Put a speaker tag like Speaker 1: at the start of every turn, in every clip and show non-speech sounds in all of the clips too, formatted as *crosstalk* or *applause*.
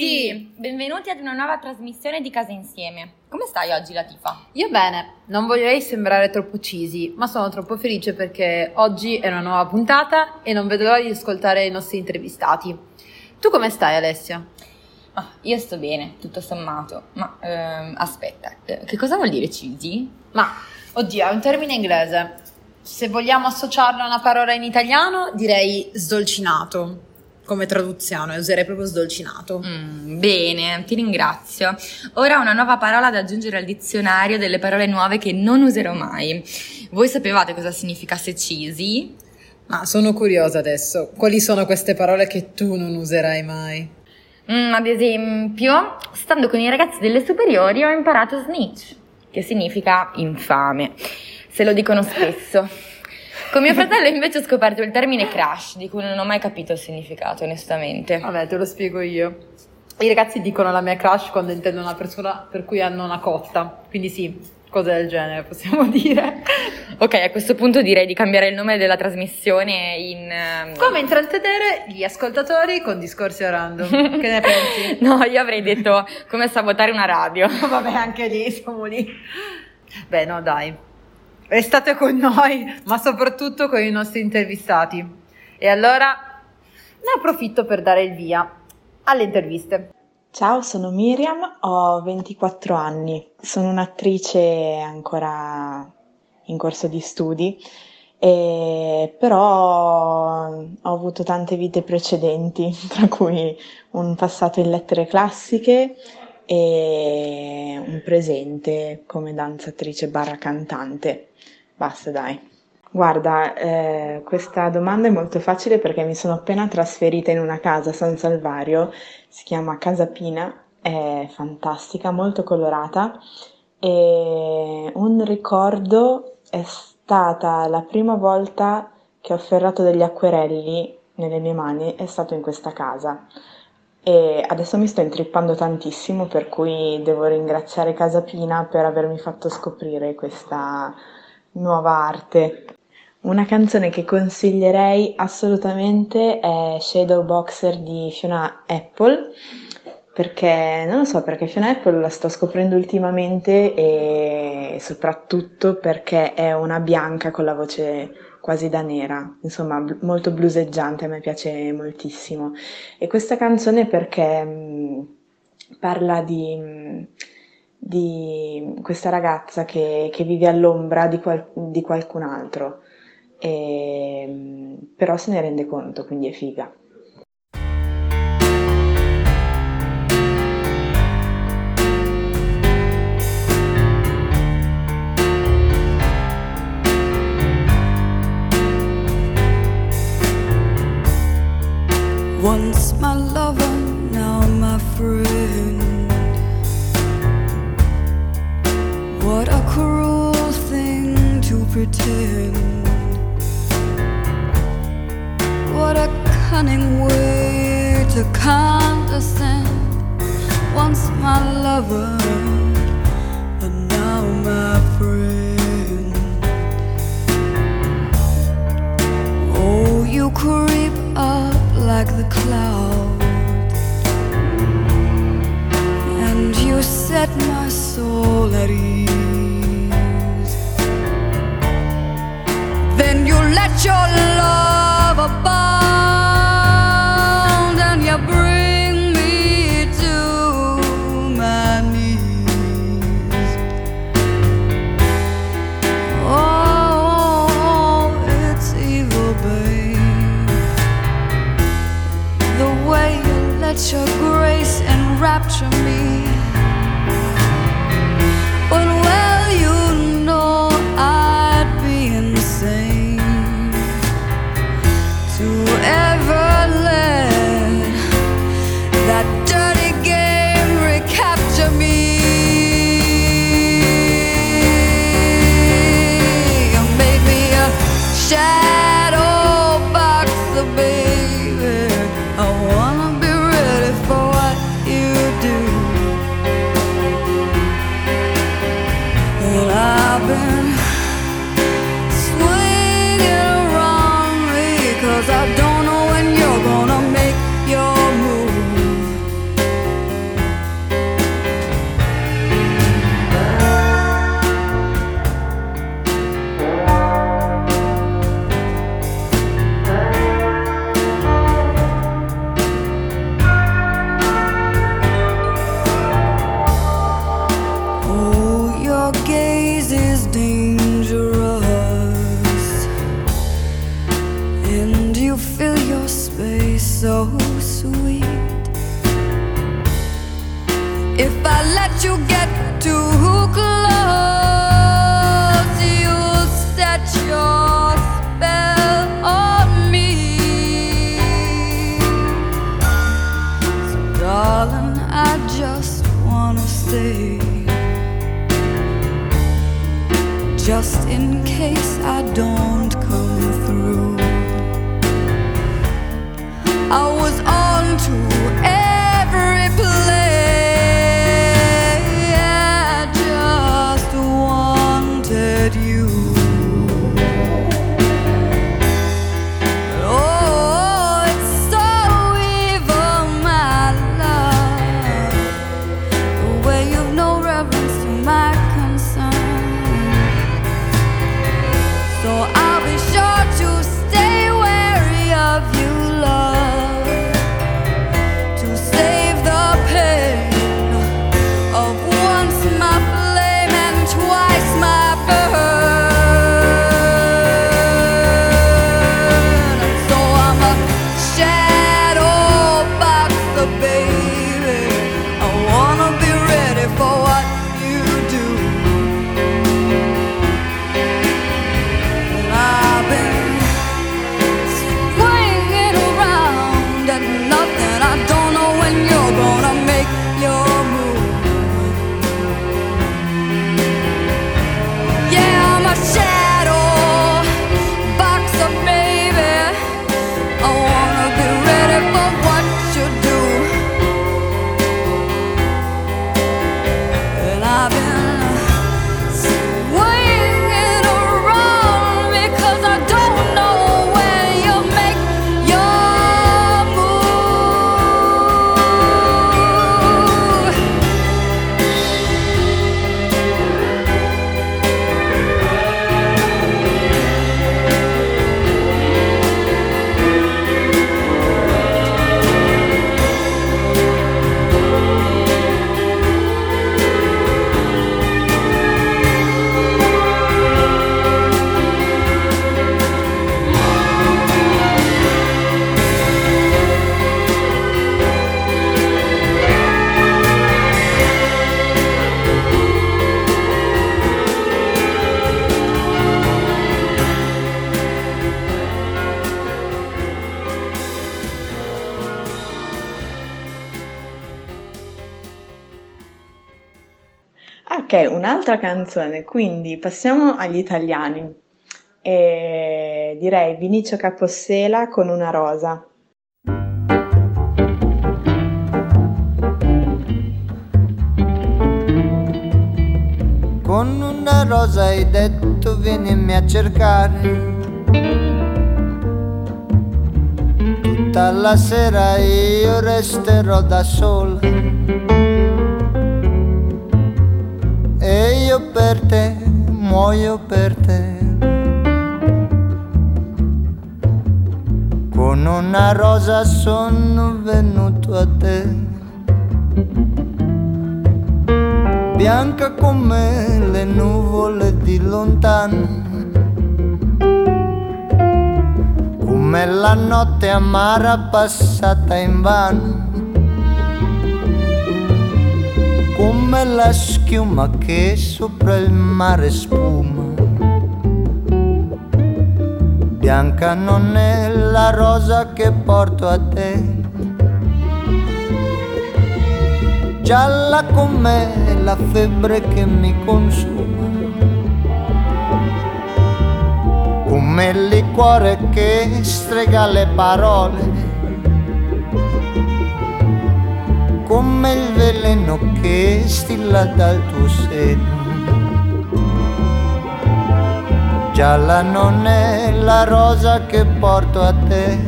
Speaker 1: tutti! Benvenuti ad una nuova trasmissione di Casa Insieme. Come stai oggi, Latifa?
Speaker 2: Io bene, non voglierei sembrare troppo cheesy, ma sono troppo felice perché oggi è una nuova puntata e non vedo l'ora di ascoltare i nostri intervistati. Tu come stai, Alessia?
Speaker 1: Ah, io sto bene, tutto sommato. Ma ehm, aspetta, eh, che cosa vuol dire cheesy?
Speaker 2: Ma, oddio, è un termine inglese. Se vogliamo associarlo a una parola in italiano, direi sdolcinato come traduzione, userei proprio sdolcinato.
Speaker 1: Mm, bene, ti ringrazio. Ora una nuova parola da aggiungere al dizionario delle parole nuove che non userò mai. Voi sapevate cosa significasse cheesy?
Speaker 2: Ma sono curiosa adesso. Quali sono queste parole che tu non userai mai?
Speaker 1: Mm, ad esempio, stando con i ragazzi delle superiori ho imparato snitch, che significa infame. Se lo dicono spesso. Con mio fratello invece ho scoperto il termine crush, di cui non ho mai capito il significato, onestamente.
Speaker 2: Vabbè, te lo spiego io. I ragazzi dicono la mia crush quando intendono una persona per cui hanno una cotta, quindi sì, cose del genere possiamo *laughs* dire.
Speaker 1: Ok, a questo punto direi di cambiare il nome della trasmissione in... Um...
Speaker 2: Come intrattenere gli ascoltatori con discorsi random. che ne pensi? *laughs*
Speaker 1: no, io avrei detto come sabotare una radio. *laughs*
Speaker 2: Vabbè, anche lì, siamo lì. Beh, no, dai restate con noi, ma soprattutto con i nostri intervistati. E allora ne approfitto per dare il via alle interviste.
Speaker 3: Ciao, sono Miriam, ho 24 anni, sono un'attrice ancora in corso di studi, e però ho avuto tante vite precedenti, *laughs* tra cui un passato in lettere classiche e un presente come danzatrice barra cantante. Basta dai. Guarda, eh, questa domanda è molto facile perché mi sono appena trasferita in una casa a San Salvario, si chiama Casa Pina, è fantastica, molto colorata e un ricordo è stata la prima volta che ho afferrato degli acquerelli nelle mie mani, è stato in questa casa. E adesso mi sto intrippando tantissimo, per cui devo ringraziare Casa Pina per avermi fatto scoprire questa nuova arte. Una canzone che consiglierei assolutamente è Shadow Boxer di Fiona Apple, perché non lo so, perché Fiona Apple la sto scoprendo ultimamente e soprattutto perché è una bianca con la voce quasi da nera, insomma molto bluseggiante, a me piace moltissimo. E questa canzone perché mh, parla di... Mh, di questa ragazza che, che vive all'ombra di, qual, di qualcun altro, e, però se ne rende conto, quindi è figa. Ok, un'altra canzone, quindi passiamo agli italiani. E direi Vinicio Capossela con una rosa.
Speaker 4: Con una rosa hai detto vienimi a cercare. Tutta la sera io resterò da sola. E io per te muoio per te. Con una rosa sono venuto a te. bianca come le nuvole di lontano, come la notte amara passata in vano, come la schiuma che sopra il mare spuma. Bianca non è la rosa che porto a te. gialla come la febbre che mi consuma, come il liquore che strega le parole, come il veleno che stilla dal tuo seno. Gialla non è la rosa che porto a te.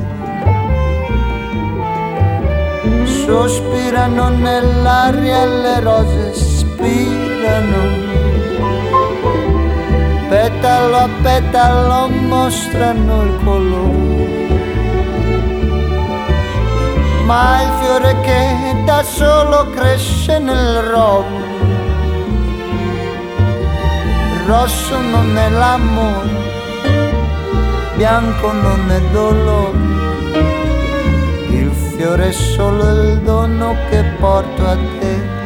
Speaker 4: Sospirano nell'aria le rose spirano petalo a petalo mostrano il colore ma il fiore che da solo cresce nel rovo rosso non è l'amore bianco non è dolore, il fiore è solo il dono che porto a te.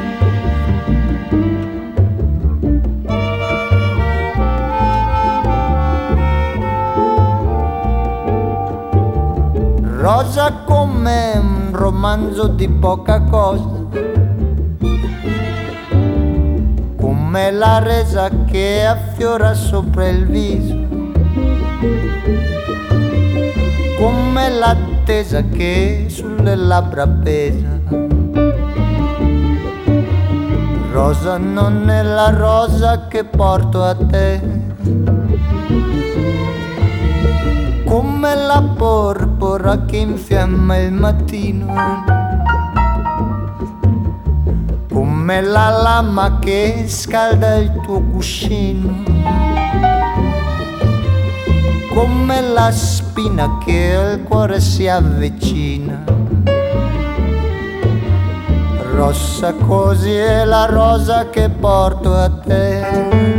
Speaker 4: Rosa come romanzo di poca cosa, come la resa che affiora sopra il viso, come l'attesa che sulle labbra pesa. Rosa non è la rosa che porto a te. come la porpora che infiamma il mattino, come la lama che scalda il tuo cuscino, come la spina che al cuore si avvicina. Rossa così è la rosa che porto a te.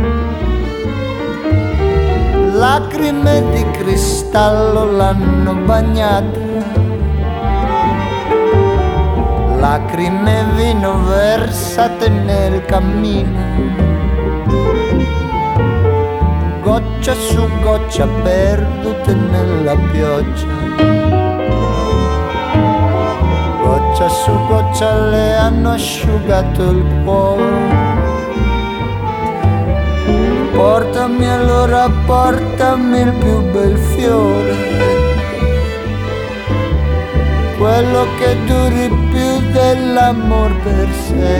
Speaker 4: Lacrime cristallo l'hanno bagnata. Lacrime e vino versate nel cammino. Goccia su goccia perdute nella pioggia. Goccia su goccia le hanno asciugato il cuore Portami allora, portami il più bel fiore, quello che duri più dell'amor per sé.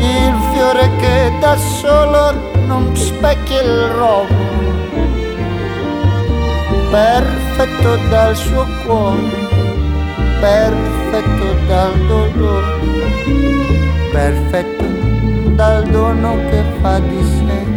Speaker 4: Il fiore che da solo non specchia il rovo, perfetto dal suo cuore, perfetto dal dolore, perfetto dal dono che fa di sé.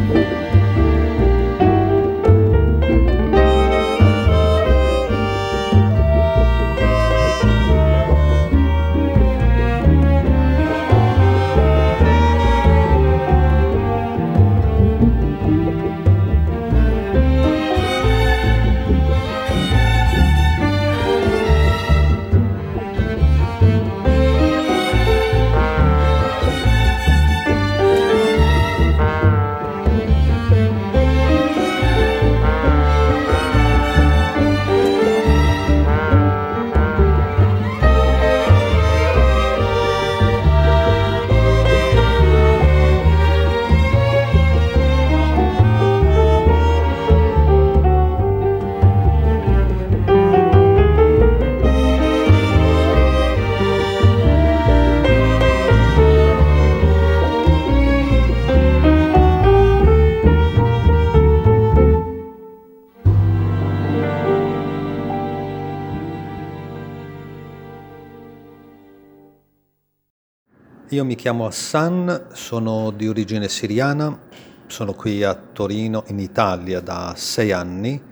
Speaker 5: Io mi chiamo Hassan, sono di origine siriana, sono qui a Torino, in Italia, da sei anni,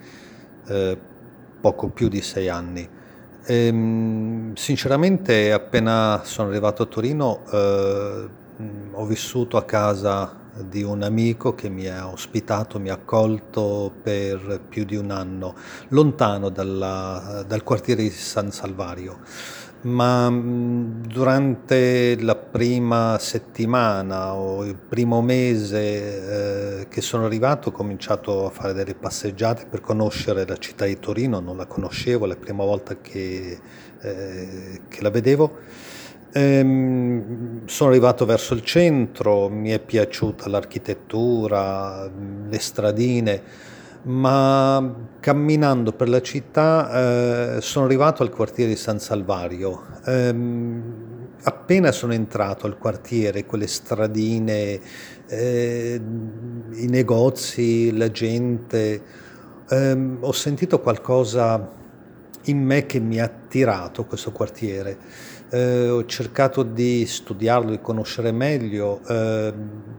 Speaker 5: eh, poco più di sei anni. E, ehm, sinceramente, appena sono arrivato a Torino, eh, ho vissuto a casa di un amico che mi ha ospitato, mi ha accolto per più di un anno, lontano dalla, dal quartiere di San Salvario ma durante la prima settimana o il primo mese eh, che sono arrivato ho cominciato a fare delle passeggiate per conoscere la città di Torino, non la conoscevo, è la prima volta che, eh, che la vedevo. Ehm, sono arrivato verso il centro, mi è piaciuta l'architettura, le stradine ma camminando per la città eh, sono arrivato al quartiere di San Salvario. Eh, appena sono entrato al quartiere, quelle stradine, eh, i negozi, la gente, ehm, ho sentito qualcosa in me che mi ha attirato questo quartiere eh, ho cercato di studiarlo, di conoscere meglio, eh,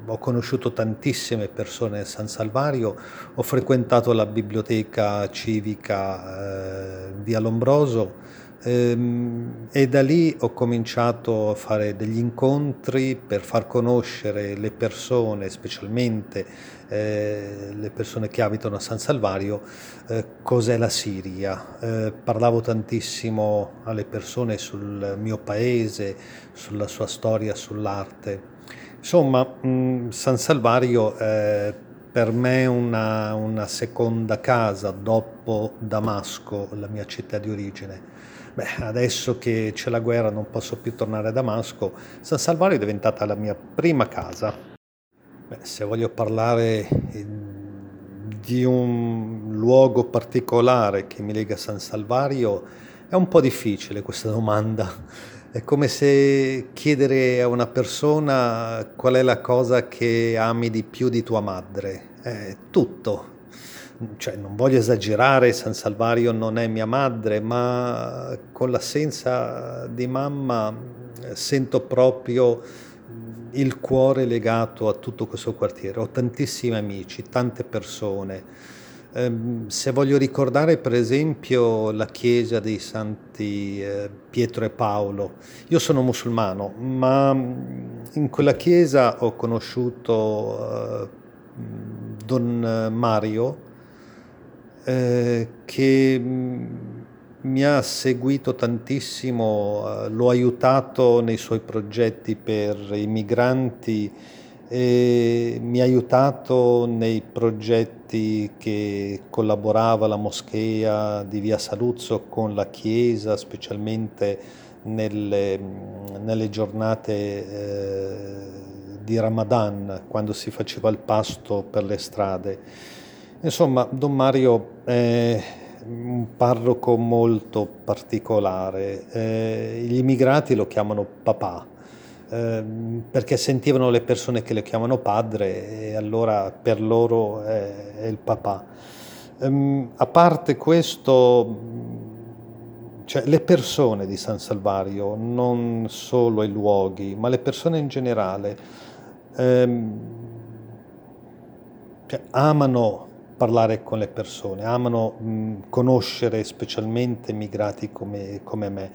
Speaker 5: ho conosciuto tantissime persone a San Salvario, ho frequentato la biblioteca civica eh, via Lombroso, Ehm, e da lì ho cominciato a fare degli incontri per far conoscere le persone, specialmente eh, le persone che abitano a San Salvario, eh, cos'è la Siria. Eh, parlavo tantissimo alle persone sul mio paese, sulla sua storia, sull'arte. Insomma, mh, mm, San Salvario è per me una, una seconda casa dopo Damasco, la mia città di origine. Beh, adesso che c'è la guerra non posso più tornare a Damasco, San Salvario è diventata la mia prima casa. Beh, se voglio parlare eh, di un luogo particolare che mi lega a San Salvario, è un po' difficile questa domanda. È come se chiedere a una persona qual è la cosa che ami di più di tua madre. È tutto, cioè, non voglio esagerare, San Salvario non è mia madre, ma con l'assenza di mamma eh, sento proprio il cuore legato a tutto questo quartiere. Ho tantissimi amici, tante persone. Ehm, se voglio ricordare per esempio la chiesa dei santi eh, Pietro e Paolo, io sono musulmano, ma mm, in quella chiesa ho conosciuto eh, Don Mario, eh, che mm, mi ha seguito tantissimo, eh, l'ho aiutato nei suoi progetti per i migranti e mi ha aiutato nei progetti che collaborava la moschea di Via Saluzzo con la Chiesa, specialmente nelle, nelle giornate eh, di Ramadan, quando si faceva il pasto per le strade. Insomma, Don Mario è un parroco molto particolare. Eh, gli immigrati lo chiamano papà, eh, perché sentivano le persone che lo chiamano padre e allora per loro è, è il papà. Um, a parte questo, cioè le persone di San Salvario, non solo i luoghi, ma le persone in generale, ehm, cioè, amano parlare con le persone, amano mh, conoscere specialmente immigrati come, come me.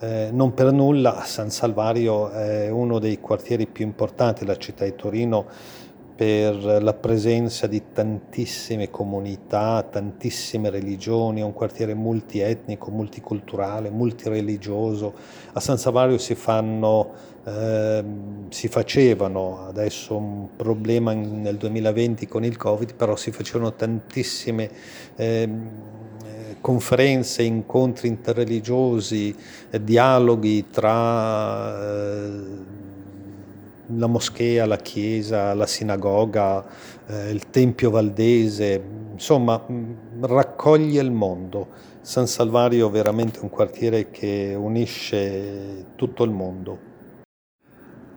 Speaker 5: Eh, non per nulla San Salvario è uno dei quartieri più importanti della città di Torino per la presenza di tantissime comunità, tantissime religioni, è un quartiere multietnico, multiculturale, multireligioso. A San Salvario si, fanno, eh, si facevano, adesso un problema nel 2020 con il Covid, però si facevano tantissime eh, conferenze, incontri interreligiosi, eh, dialoghi tra eh, la moschea, la chiesa, la sinagoga, eh, il Tempio Valdese, insomma mm, raccoglie il mondo. San Salvario è veramente un quartiere che unisce tutto il mondo.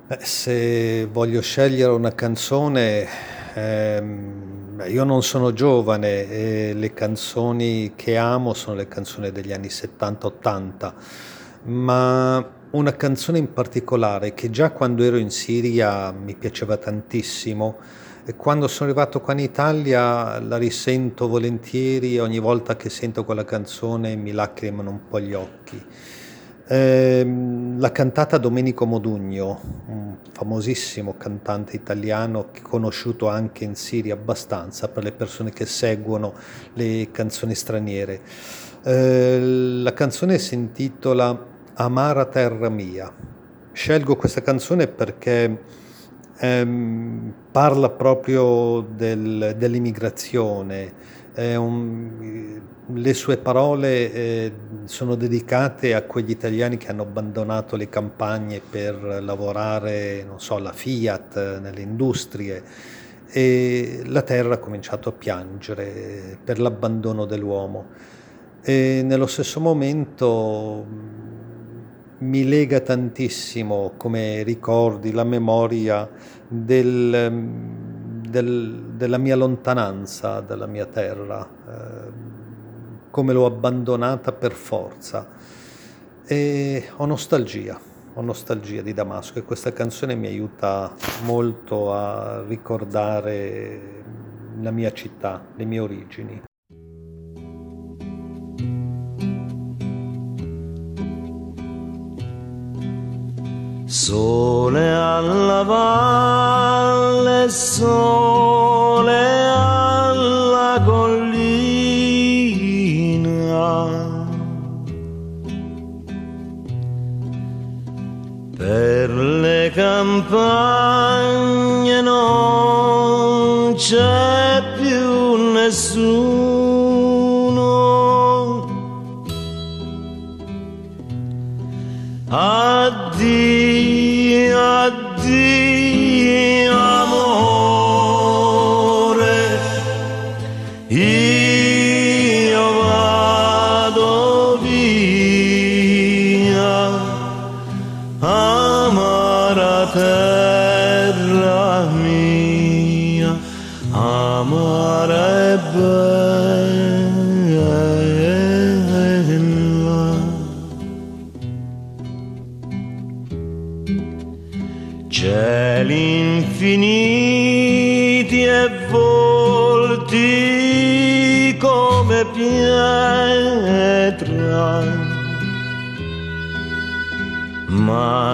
Speaker 5: Beh, se voglio scegliere una canzone, ehm, io non sono giovane e le canzoni che amo sono le canzoni degli anni 70-80, ma una canzone in particolare che già quando ero in Siria mi piaceva tantissimo e quando sono arrivato qua in Italia la risento volentieri ogni volta che sento quella canzone mi lacrimano un po' gli occhi. Eh, l'ha cantata Domenico Modugno, un famosissimo cantante italiano conosciuto anche in Siria abbastanza per le persone che seguono le canzoni straniere. Eh, la canzone si intitola Amara terra mia. Scelgo questa canzone perché ehm, parla proprio del, dell'immigrazione. Un, le sue parole eh, sono dedicate a quegli italiani che hanno abbandonato le campagne per lavorare, non so, alla Fiat, nelle industrie e la terra ha cominciato a piangere per l'abbandono dell'uomo. E nello stesso momento mi lega tantissimo come ricordi, la memoria del, del, della mia lontananza dalla mia terra, eh, come l'ho abbandonata per forza. E ho nostalgia, ho nostalgia di Damasco e questa canzone mi aiuta molto a ricordare la mia città, le mie origini.
Speaker 6: Sole alla valle, sole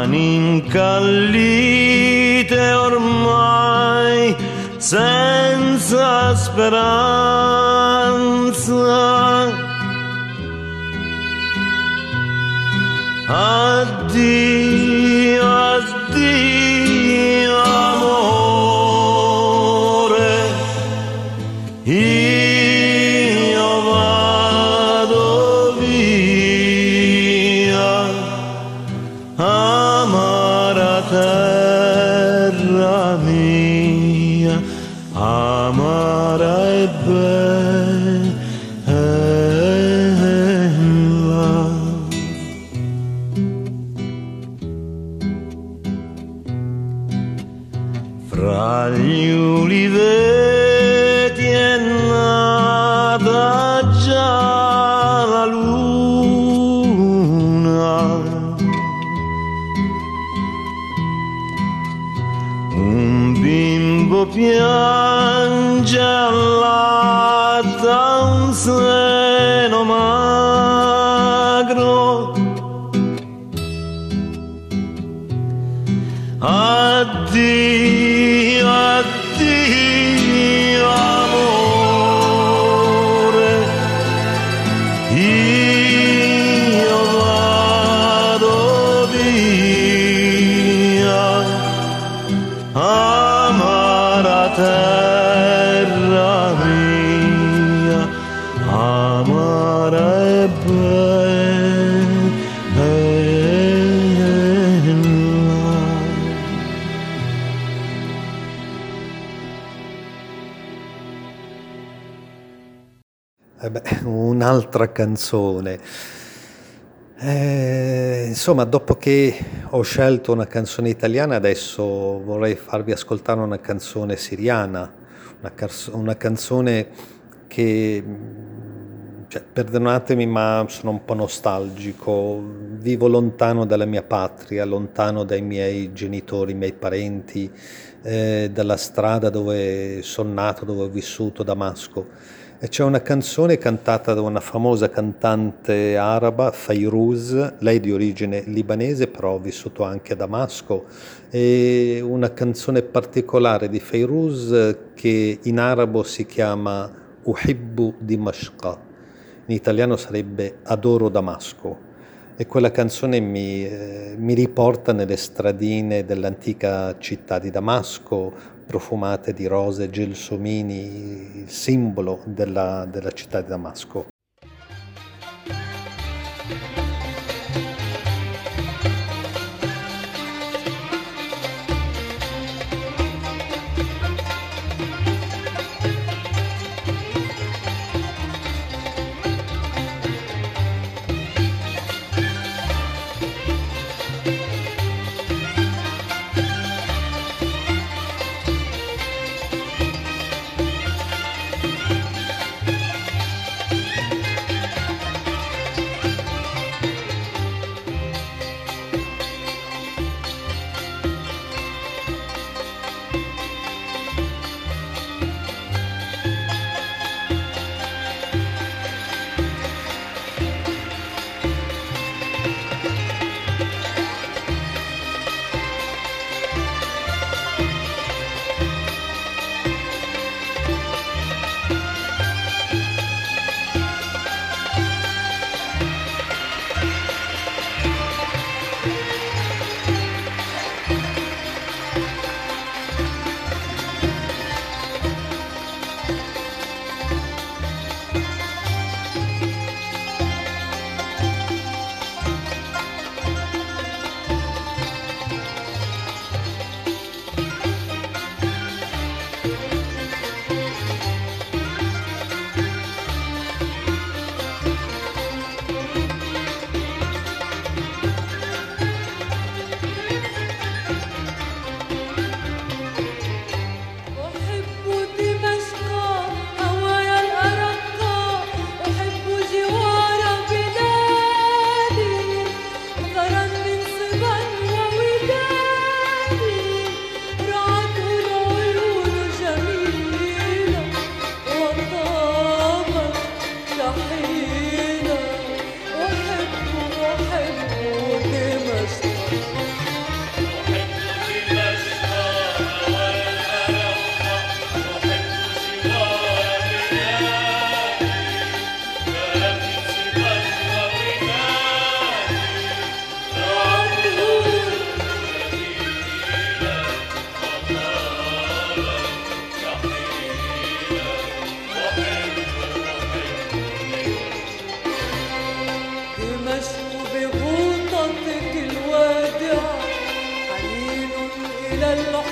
Speaker 6: mani incallite ormai senza speranza. Addio, addio amore, io
Speaker 5: un'altra canzone. Eh, insomma, dopo che ho scelto una canzone italiana, adesso vorrei farvi ascoltare una canzone siriana, una, cas- una canzone che, cioè, perdonatemi, ma sono un po' nostalgico. Vivo lontano dalla mia patria, lontano dai miei genitori, i miei parenti, eh, dalla strada dove sono nato, dove ho vissuto, Damasco. E c'è una canzone cantata da una famosa cantante araba, Fairuz, lei di origine libanese, però ha vissuto anche a Damasco, e una canzone particolare di Fairuz che in arabo si chiama Uhibbu Dimashqa, in italiano sarebbe Adoro Damasco. E quella canzone mi, eh, mi riporta nelle stradine dell'antica città di Damasco, profumate di rose e gelsomini, simbolo della, della città di Damasco.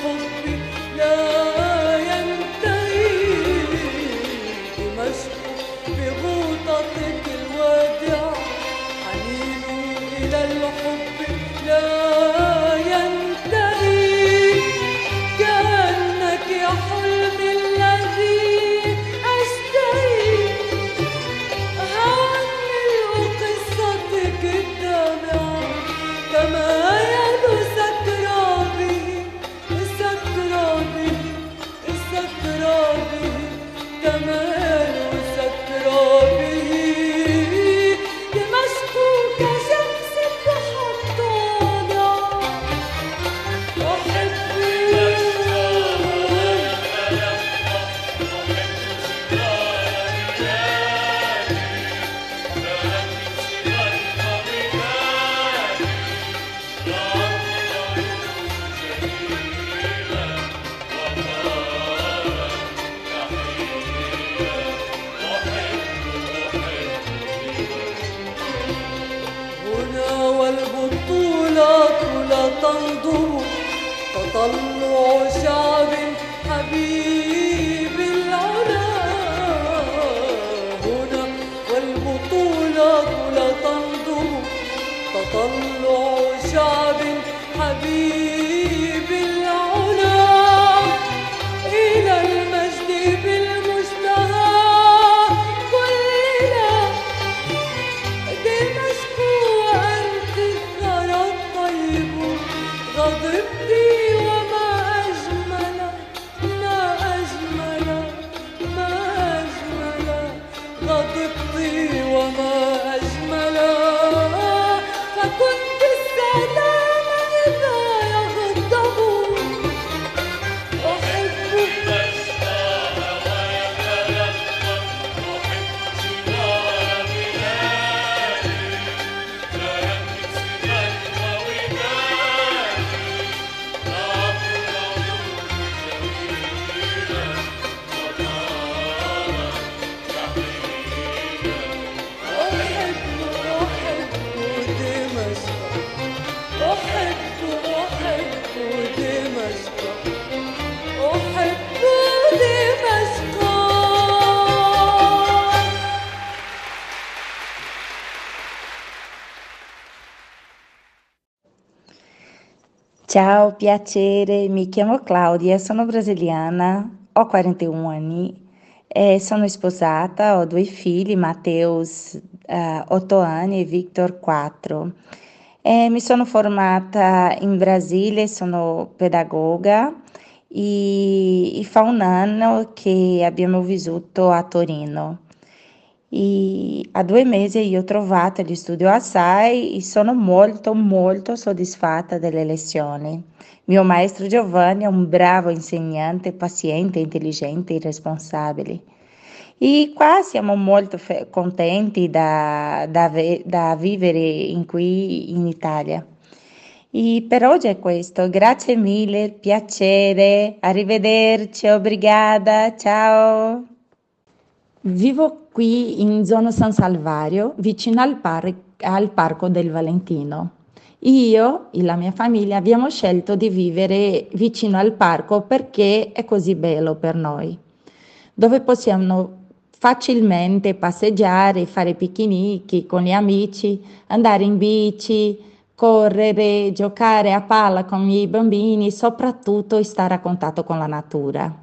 Speaker 7: for me now.
Speaker 8: Ciao, piacere, mi chiamo Claudia, sono brasiliana, ho 41 anni e sono sposata, ho due figli, Mateus, eh, 8 anni e Victor, 4. E mi sono formata in Brasile, sono pedagoga e, e fa un anno che abbiamo vissuto a Torino. E a due mesi io ho trovato gli studio Assai e sono molto molto soddisfatta delle lezioni. Mio maestro Giovanni è un bravo insegnante, paziente, intelligente e responsabile. E qua siamo molto contenti da, da da vivere in qui in Italia. E per oggi è questo, grazie mille, piacere, arrivederci, obrigada, ciao. Vivo qui in zona San Salvario, vicino al, par- al Parco del Valentino. Io e la mia famiglia abbiamo scelto di vivere vicino al parco perché è così bello per noi, dove possiamo facilmente passeggiare, fare picnic con gli amici, andare in bici, correre, giocare a palla con i bambini, soprattutto stare a contatto con la natura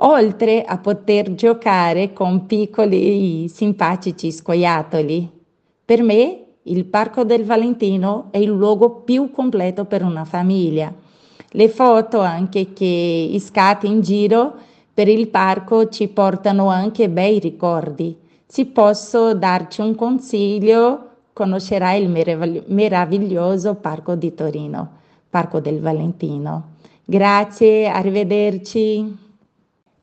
Speaker 8: oltre a poter giocare con piccoli simpatici scoiattoli. Per me il Parco del Valentino è il luogo più completo per una famiglia. Le foto anche che scatti in giro per il parco ci portano anche bei ricordi. Se posso darci un consiglio, conoscerai il meravigli- meraviglioso Parco di Torino, Parco del Valentino. Grazie, arrivederci.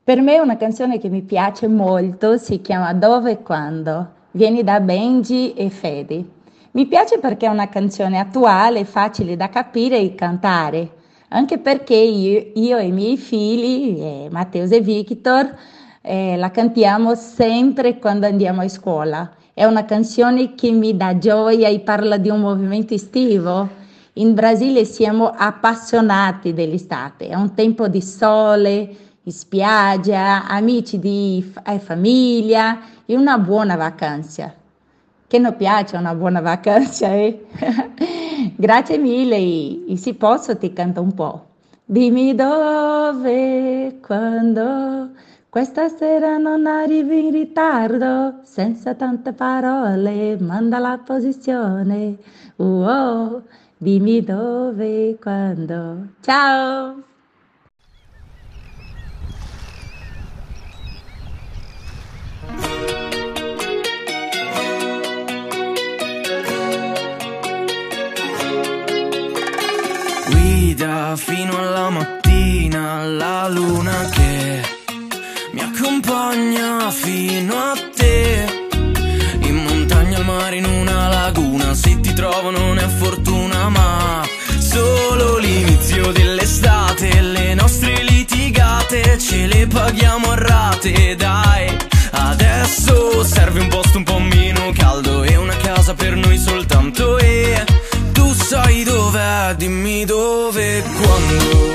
Speaker 8: Per me una canzone che mi piace molto si chiama Dove e Quando, viene da Benji e Fedi. Mi piace perché è una canzone attuale, facile da capire e cantare, anche perché io, io e i miei figli, eh, Matteo e Victor, eh, la cantiamo sempre quando andiamo a scuola. È una canzone che mi dà gioia e parla di un movimento estivo. In Brasile siamo appassionati dell'estate, è un tempo di sole, spiaggia, amici di e famiglia e una buona vacanza. Che non piace una buona vacanza, eh? *laughs* Grazie mille e, e se posso ti canto un po'. Dimmi dove, quando, questa sera non arrivi in ritardo, senza tante parole, manda la posizione. Oh, dimmi dove, quando. Ciao!
Speaker 9: Guida fino alla mattina la luna che mi accompagna fino a te. In montagna, al mare, in una laguna, se ti trovo non è fortuna, ma solo l'inizio dell'estate. Le nostre litigate ce le paghiamo a rate, dai. Adesso serve un posto un po' meno caldo e una casa per noi soltanto e sai dov'è, dimmi dove e quando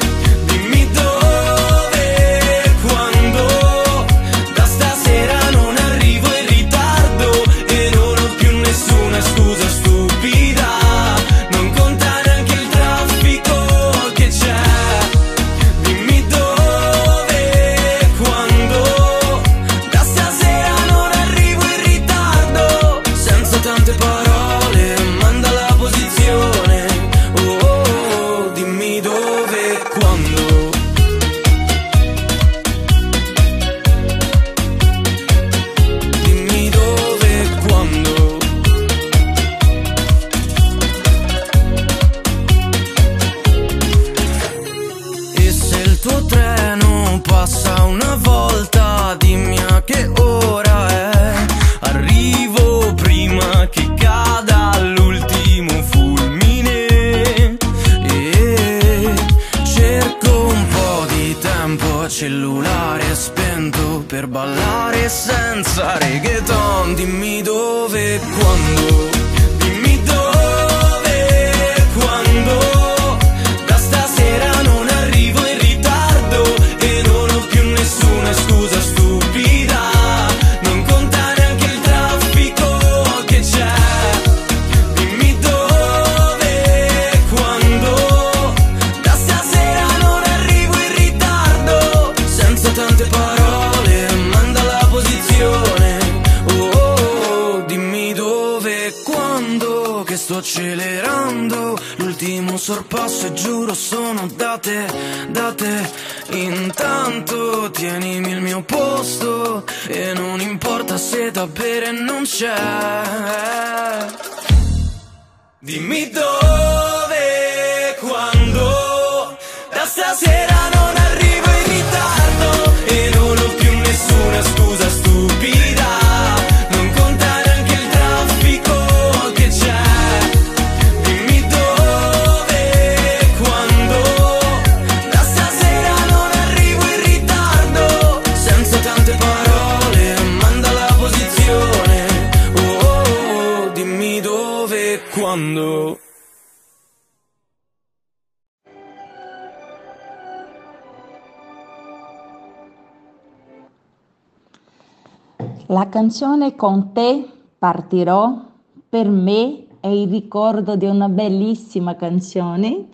Speaker 9: La
Speaker 8: canzone Con te partirò per me è il ricordo di una bellissima canzone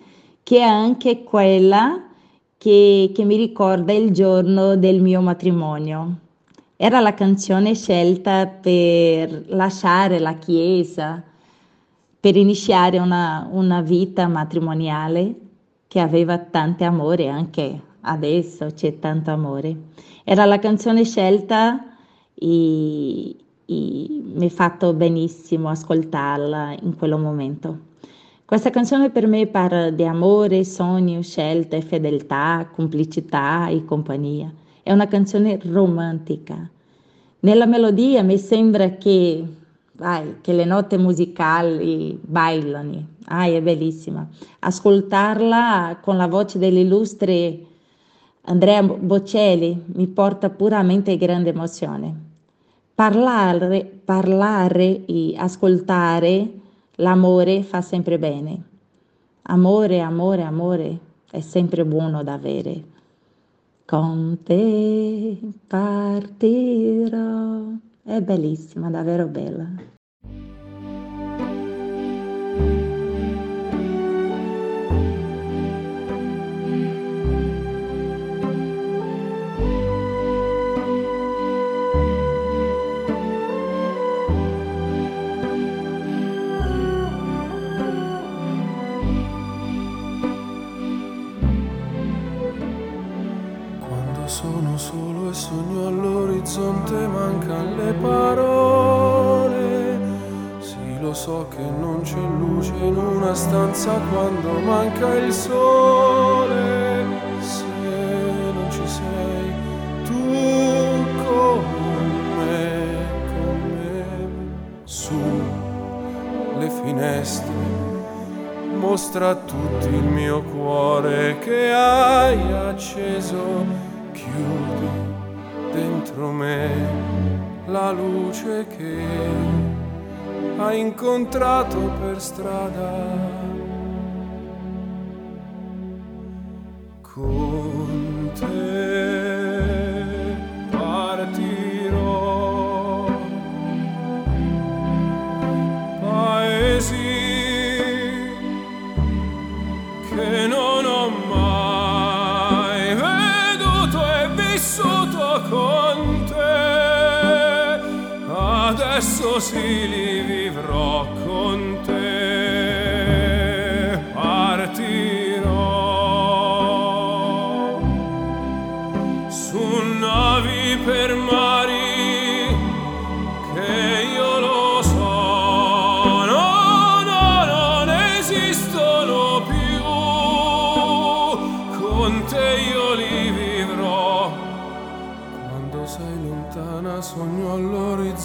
Speaker 8: che è anche quella che, che mi ricorda il giorno del mio matrimonio. Era la canzone scelta per lasciare la chiesa, per iniziare una, una vita matrimoniale che aveva tanto amore, anche adesso c'è tanto amore. Era la canzone scelta e, e mi ha fatto benissimo ascoltarla in quel momento. Questa canzone per me parla di amore, sogni, scelte, fedeltà, complicità e compagnia. È una canzone romantica. Nella melodia mi sembra che, vai, che le note musicali bailano. Ah, è bellissima. Ascoltarla con la voce dell'illustre Andrea Bocelli mi porta puramente grande emozione. Parlare, parlare e ascoltare l'amore fa sempre bene. Amore, amore, amore è sempre buono da avere. Con te partirò. È bellissima, davvero bella.
Speaker 10: Sole. Se non ci sei tu con con me, su le finestre mostra a tutti il mio cuore che hai acceso, chiudi dentro me la luce che hai incontrato per strada.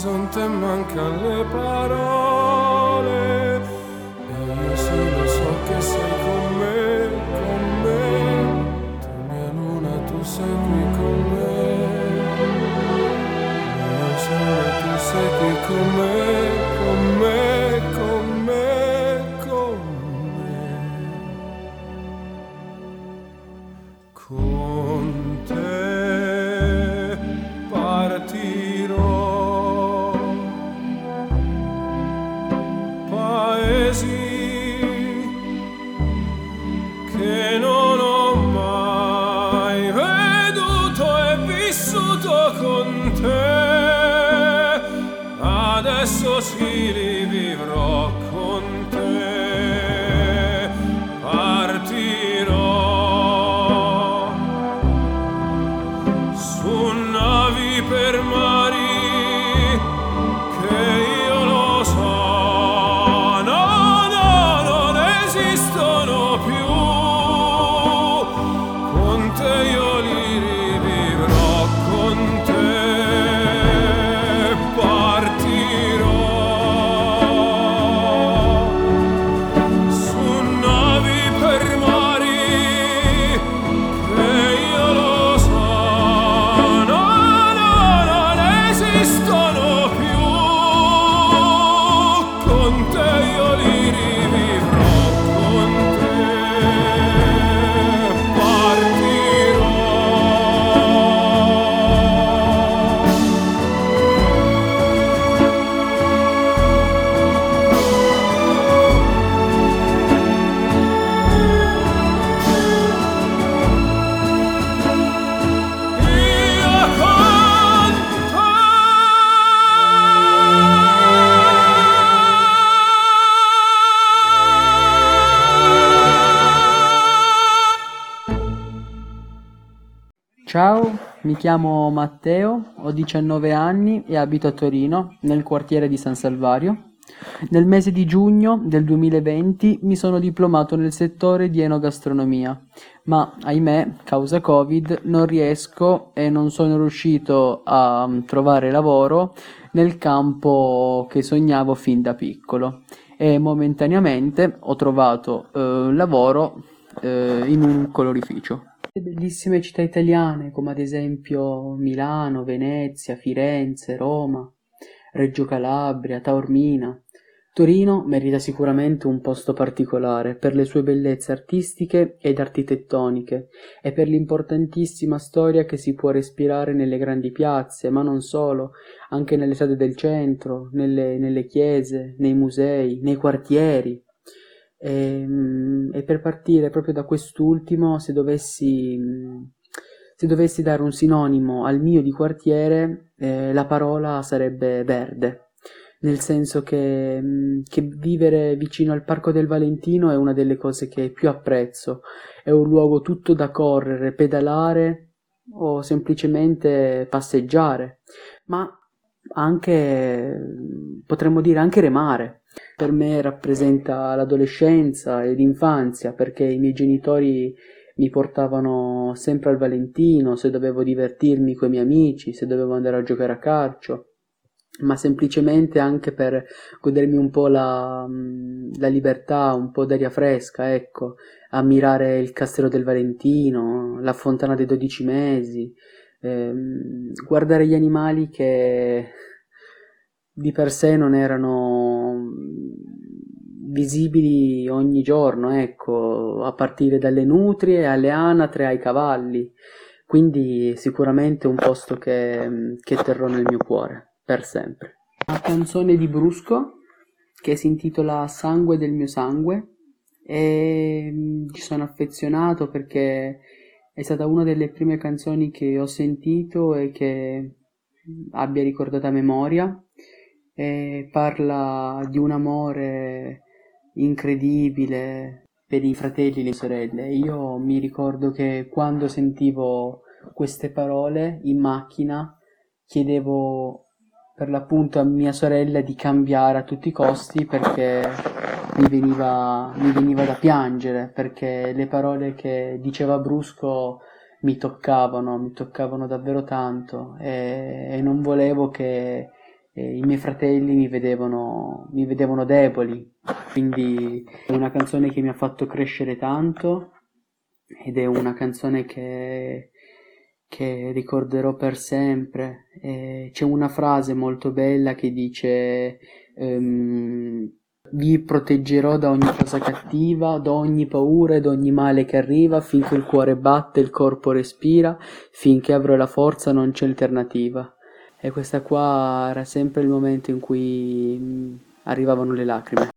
Speaker 10: All'orizzonte mancano le parole
Speaker 11: chiamo Matteo, ho 19 anni e abito a Torino, nel quartiere di San Salvario. Nel mese di giugno del 2020 mi sono diplomato nel settore di enogastronomia, ma ahimè, causa Covid, non riesco e non sono riuscito a mm, trovare lavoro nel campo che sognavo fin da piccolo e momentaneamente ho trovato eh, lavoro eh, in un colorificio. Bellissime città italiane come ad esempio Milano, Venezia, Firenze, Roma, Reggio Calabria, Taormina. Torino merita sicuramente un posto particolare per le sue bellezze artistiche ed architettoniche e per l'importantissima storia che si può respirare nelle grandi piazze, ma non solo, anche nelle strade del centro, nelle, nelle chiese, nei musei, nei quartieri. E, mm, e per partire proprio da quest'ultimo, se dovessi, se dovessi dare un sinonimo al mio di quartiere, eh, la parola sarebbe verde, nel senso che, che vivere vicino al Parco del Valentino è una delle cose che più apprezzo. È un luogo tutto da correre, pedalare o semplicemente passeggiare, ma anche, potremmo dire, anche remare. Per me rappresenta l'adolescenza e l'infanzia perché i miei genitori mi portavano sempre al Valentino se dovevo divertirmi con i miei amici, se dovevo andare a giocare a calcio, ma semplicemente anche per godermi un po' la, la libertà, un po' d'aria fresca, ecco, ammirare il castello del Valentino, la fontana dei dodici mesi, ehm, guardare gli animali che di per sé non erano visibili ogni giorno, ecco, a partire dalle nutrie, alle anatre, ai cavalli. Quindi sicuramente un posto che, che terrò nel mio cuore, per sempre. Una canzone di Brusco che si intitola Sangue del mio sangue e ci sono affezionato perché è stata una delle prime canzoni che ho sentito e che abbia ricordato a memoria e parla di un amore incredibile per i fratelli e le sorelle. Io mi ricordo che quando sentivo queste parole in macchina chiedevo per l'appunto a mia sorella di cambiare a tutti i costi perché mi veniva, mi veniva da piangere, perché le parole che diceva Brusco mi toccavano, mi toccavano davvero tanto e, e non volevo che eh, i miei fratelli mi vedevano, mi vedevano deboli. Quindi è una canzone che mi ha fatto crescere tanto ed è una canzone che, che ricorderò per sempre. E c'è una frase molto bella che dice ehm, vi proteggerò da ogni cosa cattiva, da ogni paura e da ogni male che arriva, finché il cuore batte, il corpo respira, finché avrò la forza non c'è alternativa. E questa qua era sempre il momento in cui mm, arrivavano le lacrime.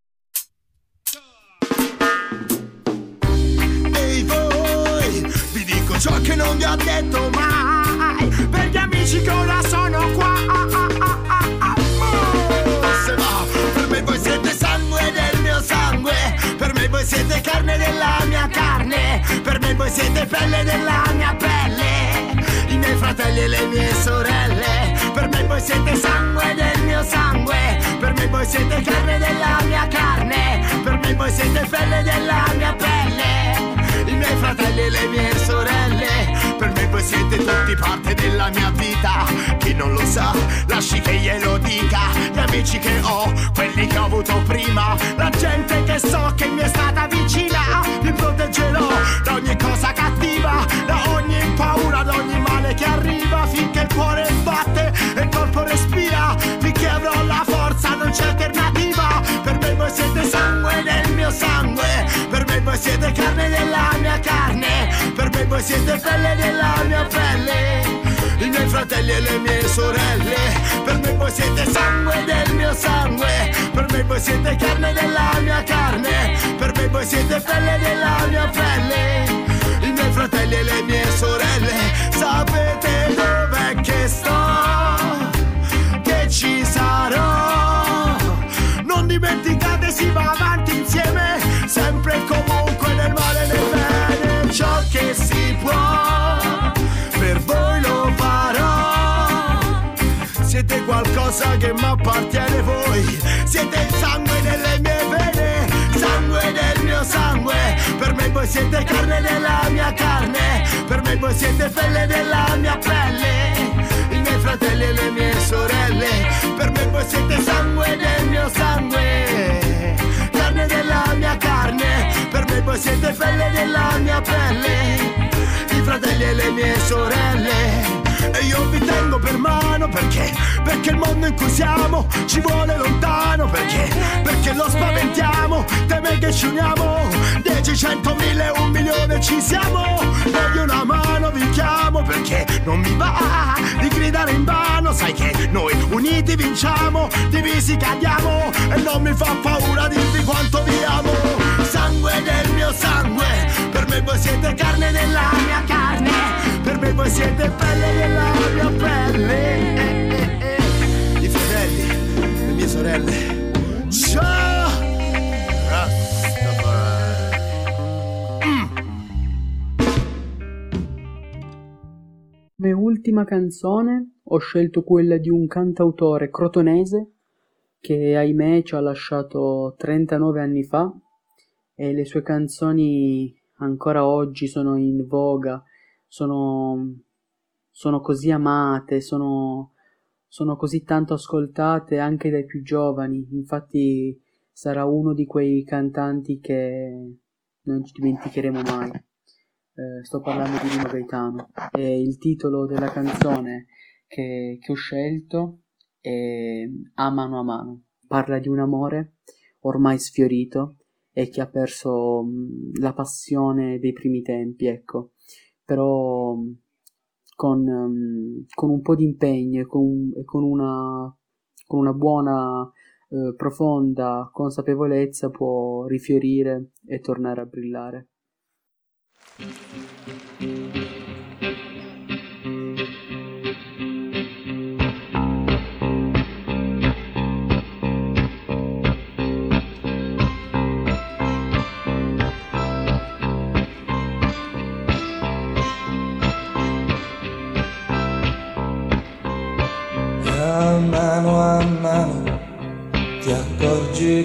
Speaker 12: Ehi voi, vi dico ciò che non vi ho detto mai Per gli amici che ora sono qua Se va, per me voi siete sangue del mio sangue Per me voi siete carne della mia carne Per me voi siete pelle della mia pelle I miei fratelli e le mie sorelle voi siete sangue del mio sangue. Per me voi siete carne della mia carne. Per me voi siete pelle della mia pelle. I miei fratelli e le mie sorelle. Per me voi siete tutti parte della mia vita. Chi non lo sa, lasci che glielo dica. Gli amici che ho, quelli che ho avuto prima. La gente che so che mi è stata vicina. Vi proteggerò da ogni cosa cattiva Da ogni paura, da ogni male che arriva Finché il cuore e il corpo respira. Finché avrò la forza non c'è alternativa. Per me voi siete sangue del mio sangue. Per me voi siete carne della mia carne. Per me voi siete pelle della mia pelle. I miei fratelli e le mie sorelle. Per me voi siete sangue del mio sangue. Per me voi siete carne della mia carne. Per me voi siete pelle della mia pelle. I miei fratelli e le mie sorelle. Sapete dov'è che sto? Dimenticate si va avanti insieme Sempre e comunque nel male e nel bene Ciò che si può Per voi lo farò. Siete qualcosa che mi appartiene voi Siete il sangue nelle mie vene Sangue del mio sangue Per me voi siete carne della mia carne Per me voi siete pelle della mia pelle fratelli e le mie sorelle. Per me voi siete sangue del mio sangue Carne della mia carne. Per me voi siete pelle della mia pelle i fratelli e le mie sorelle E io vi tengo per mano perché? Perché il mondo in cui siamo ci vuole lontano Perché? Perché lo spaventiamo Teme che ci uniamo. Dieci, cento, mille, un milione ci siamo. Voglio una mano vi chiamo Perché non mi va di gridare in vano. Sai che noi uniti vinciamo Divisi cadiamo. E non mi fa paura dirvi quanto vi amo. Sangue del mio sangue Per me voi siete carne della mia carne Per me voi siete pelle della mia pelle. I fratelli, le mie sorelle. Ciao!
Speaker 11: Come ultima canzone ho scelto quella di un cantautore crotonese che ahimè ci ha lasciato 39 anni fa e le sue canzoni ancora oggi sono in voga, sono, sono così amate, sono, sono così tanto ascoltate anche dai più giovani, infatti sarà uno di quei cantanti che non ci dimenticheremo mai. Eh, sto parlando di Rino Gaetano e il titolo della canzone che, che ho scelto è A mano a mano. Parla di un amore ormai sfiorito e che ha perso mh, la passione dei primi tempi, ecco. Però con, mh, con un po' di impegno e con, e con una, con una buona, eh, profonda consapevolezza può rifiorire e tornare a brillare.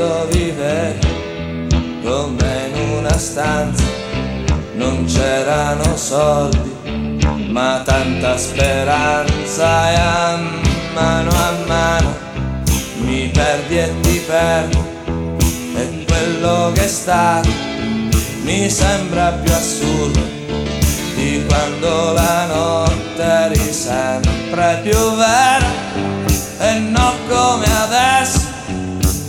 Speaker 6: quando vivevi come in una stanza non c'erano soldi ma tanta speranza e a mano a mano mi perdi e ti perdo e quello che è stato mi sembra più assurdo di quando la notte eri sempre più vera e non come adesso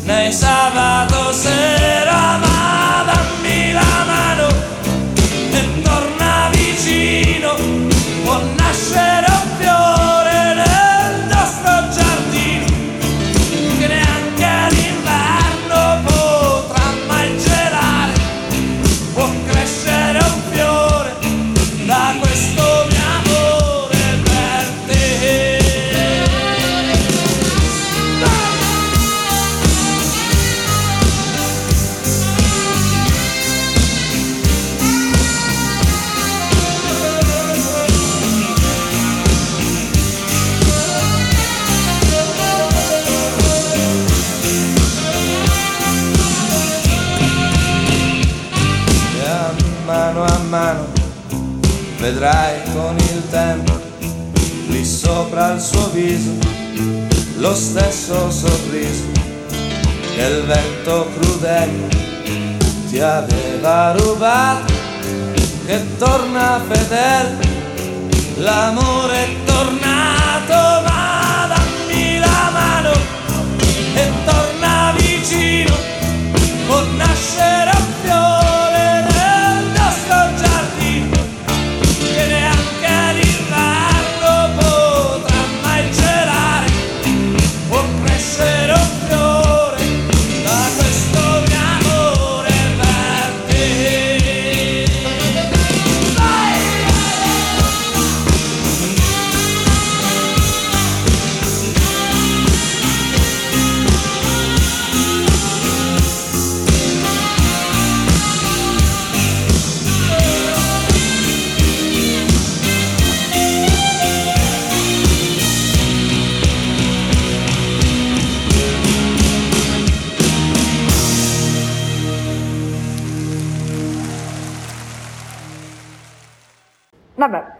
Speaker 6: nei sabato sera ma dammi la mano e torna vicino può nascere vedrai con il tempo lì sopra il suo viso lo stesso sorriso che il vento crudele ti aveva rubato che torna fedele l'amore è tornato ma dammi la mano e torna vicino può nascere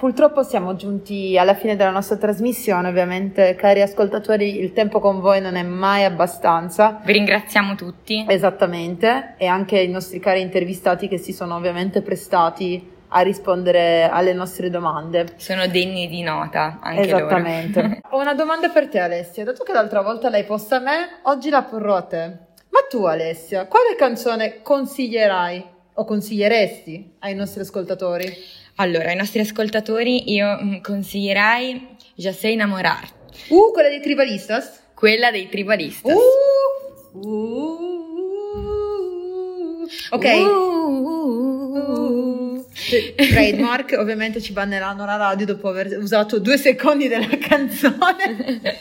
Speaker 2: purtroppo siamo giunti alla fine della nostra trasmissione, ovviamente, cari ascoltatori, il tempo con voi non è mai abbastanza.
Speaker 1: Vi ringraziamo tutti.
Speaker 2: Esattamente, e anche i nostri cari intervistati che si sono ovviamente prestati a rispondere alle nostre domande.
Speaker 1: Sono degni di nota anche
Speaker 2: Esattamente.
Speaker 1: loro. *laughs*
Speaker 2: Ho una domanda per te, Alessia. Dato che l'altra volta l'hai posta a me, oggi la porrò a te. Ma tu, Alessia, quale canzone consiglierai o consiglieresti ai nostri ascoltatori?
Speaker 1: Allora, ai nostri ascoltatori io mm, consiglierei Je sais enamorar,
Speaker 2: Uh, quella dei Tribalistas?
Speaker 1: quella dei tribalistas.
Speaker 2: Uh, uh, ok. Uh, trademark, ovviamente ci banneranno la radio dopo aver usato due secondi della canzone. *laughs*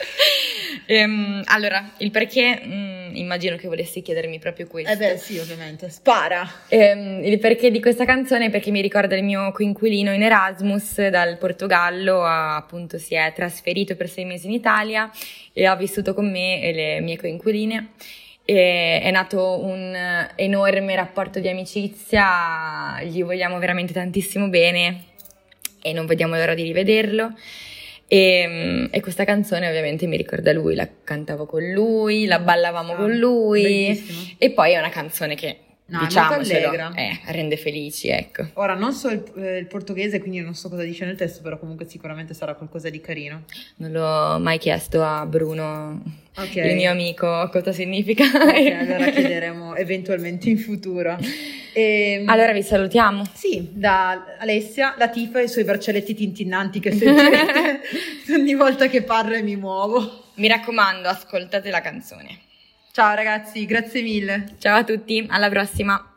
Speaker 1: Ehm, allora, il perché, mm, immagino che volessi chiedermi proprio questo.
Speaker 2: Eh beh, sì, ovviamente. Spara.
Speaker 1: Ehm, il perché di questa canzone perché mi ricorda il mio coinquilino in Erasmus dal Portogallo, ha- appunto si è trasferito per sei mesi in Italia e ha vissuto con me e le mie coinquiline. E è nato un enorme rapporto di amicizia, gli vogliamo veramente tantissimo bene e non vediamo l'ora di rivederlo. E, e questa canzone ovviamente mi ricorda lui, la cantavo con lui, la ballavamo con lui
Speaker 2: Bellissimo.
Speaker 1: e poi è una canzone che
Speaker 2: No,
Speaker 1: diciamocelo,
Speaker 2: allegra.
Speaker 1: eh, rende felici, ecco.
Speaker 2: Ora, non so il, eh, il portoghese, quindi non so cosa dice nel testo, però comunque sicuramente sarà qualcosa di carino.
Speaker 1: Non l'ho mai chiesto a Bruno,
Speaker 2: Ok.
Speaker 1: il mio amico, cosa significa.
Speaker 2: Ok, allora chiederemo eventualmente in futuro. Ehm,
Speaker 1: Allora vi salutiamo.
Speaker 2: Sì, da Alessia, la tifa e i suoi braccialetti tintinnanti che sentirete *laughs* ogni volta che parlo e mi muovo.
Speaker 1: Mi raccomando, ascoltate la canzone.
Speaker 2: Ciao ragazzi, grazie mille.
Speaker 1: Ciao a tutti, alla prossima.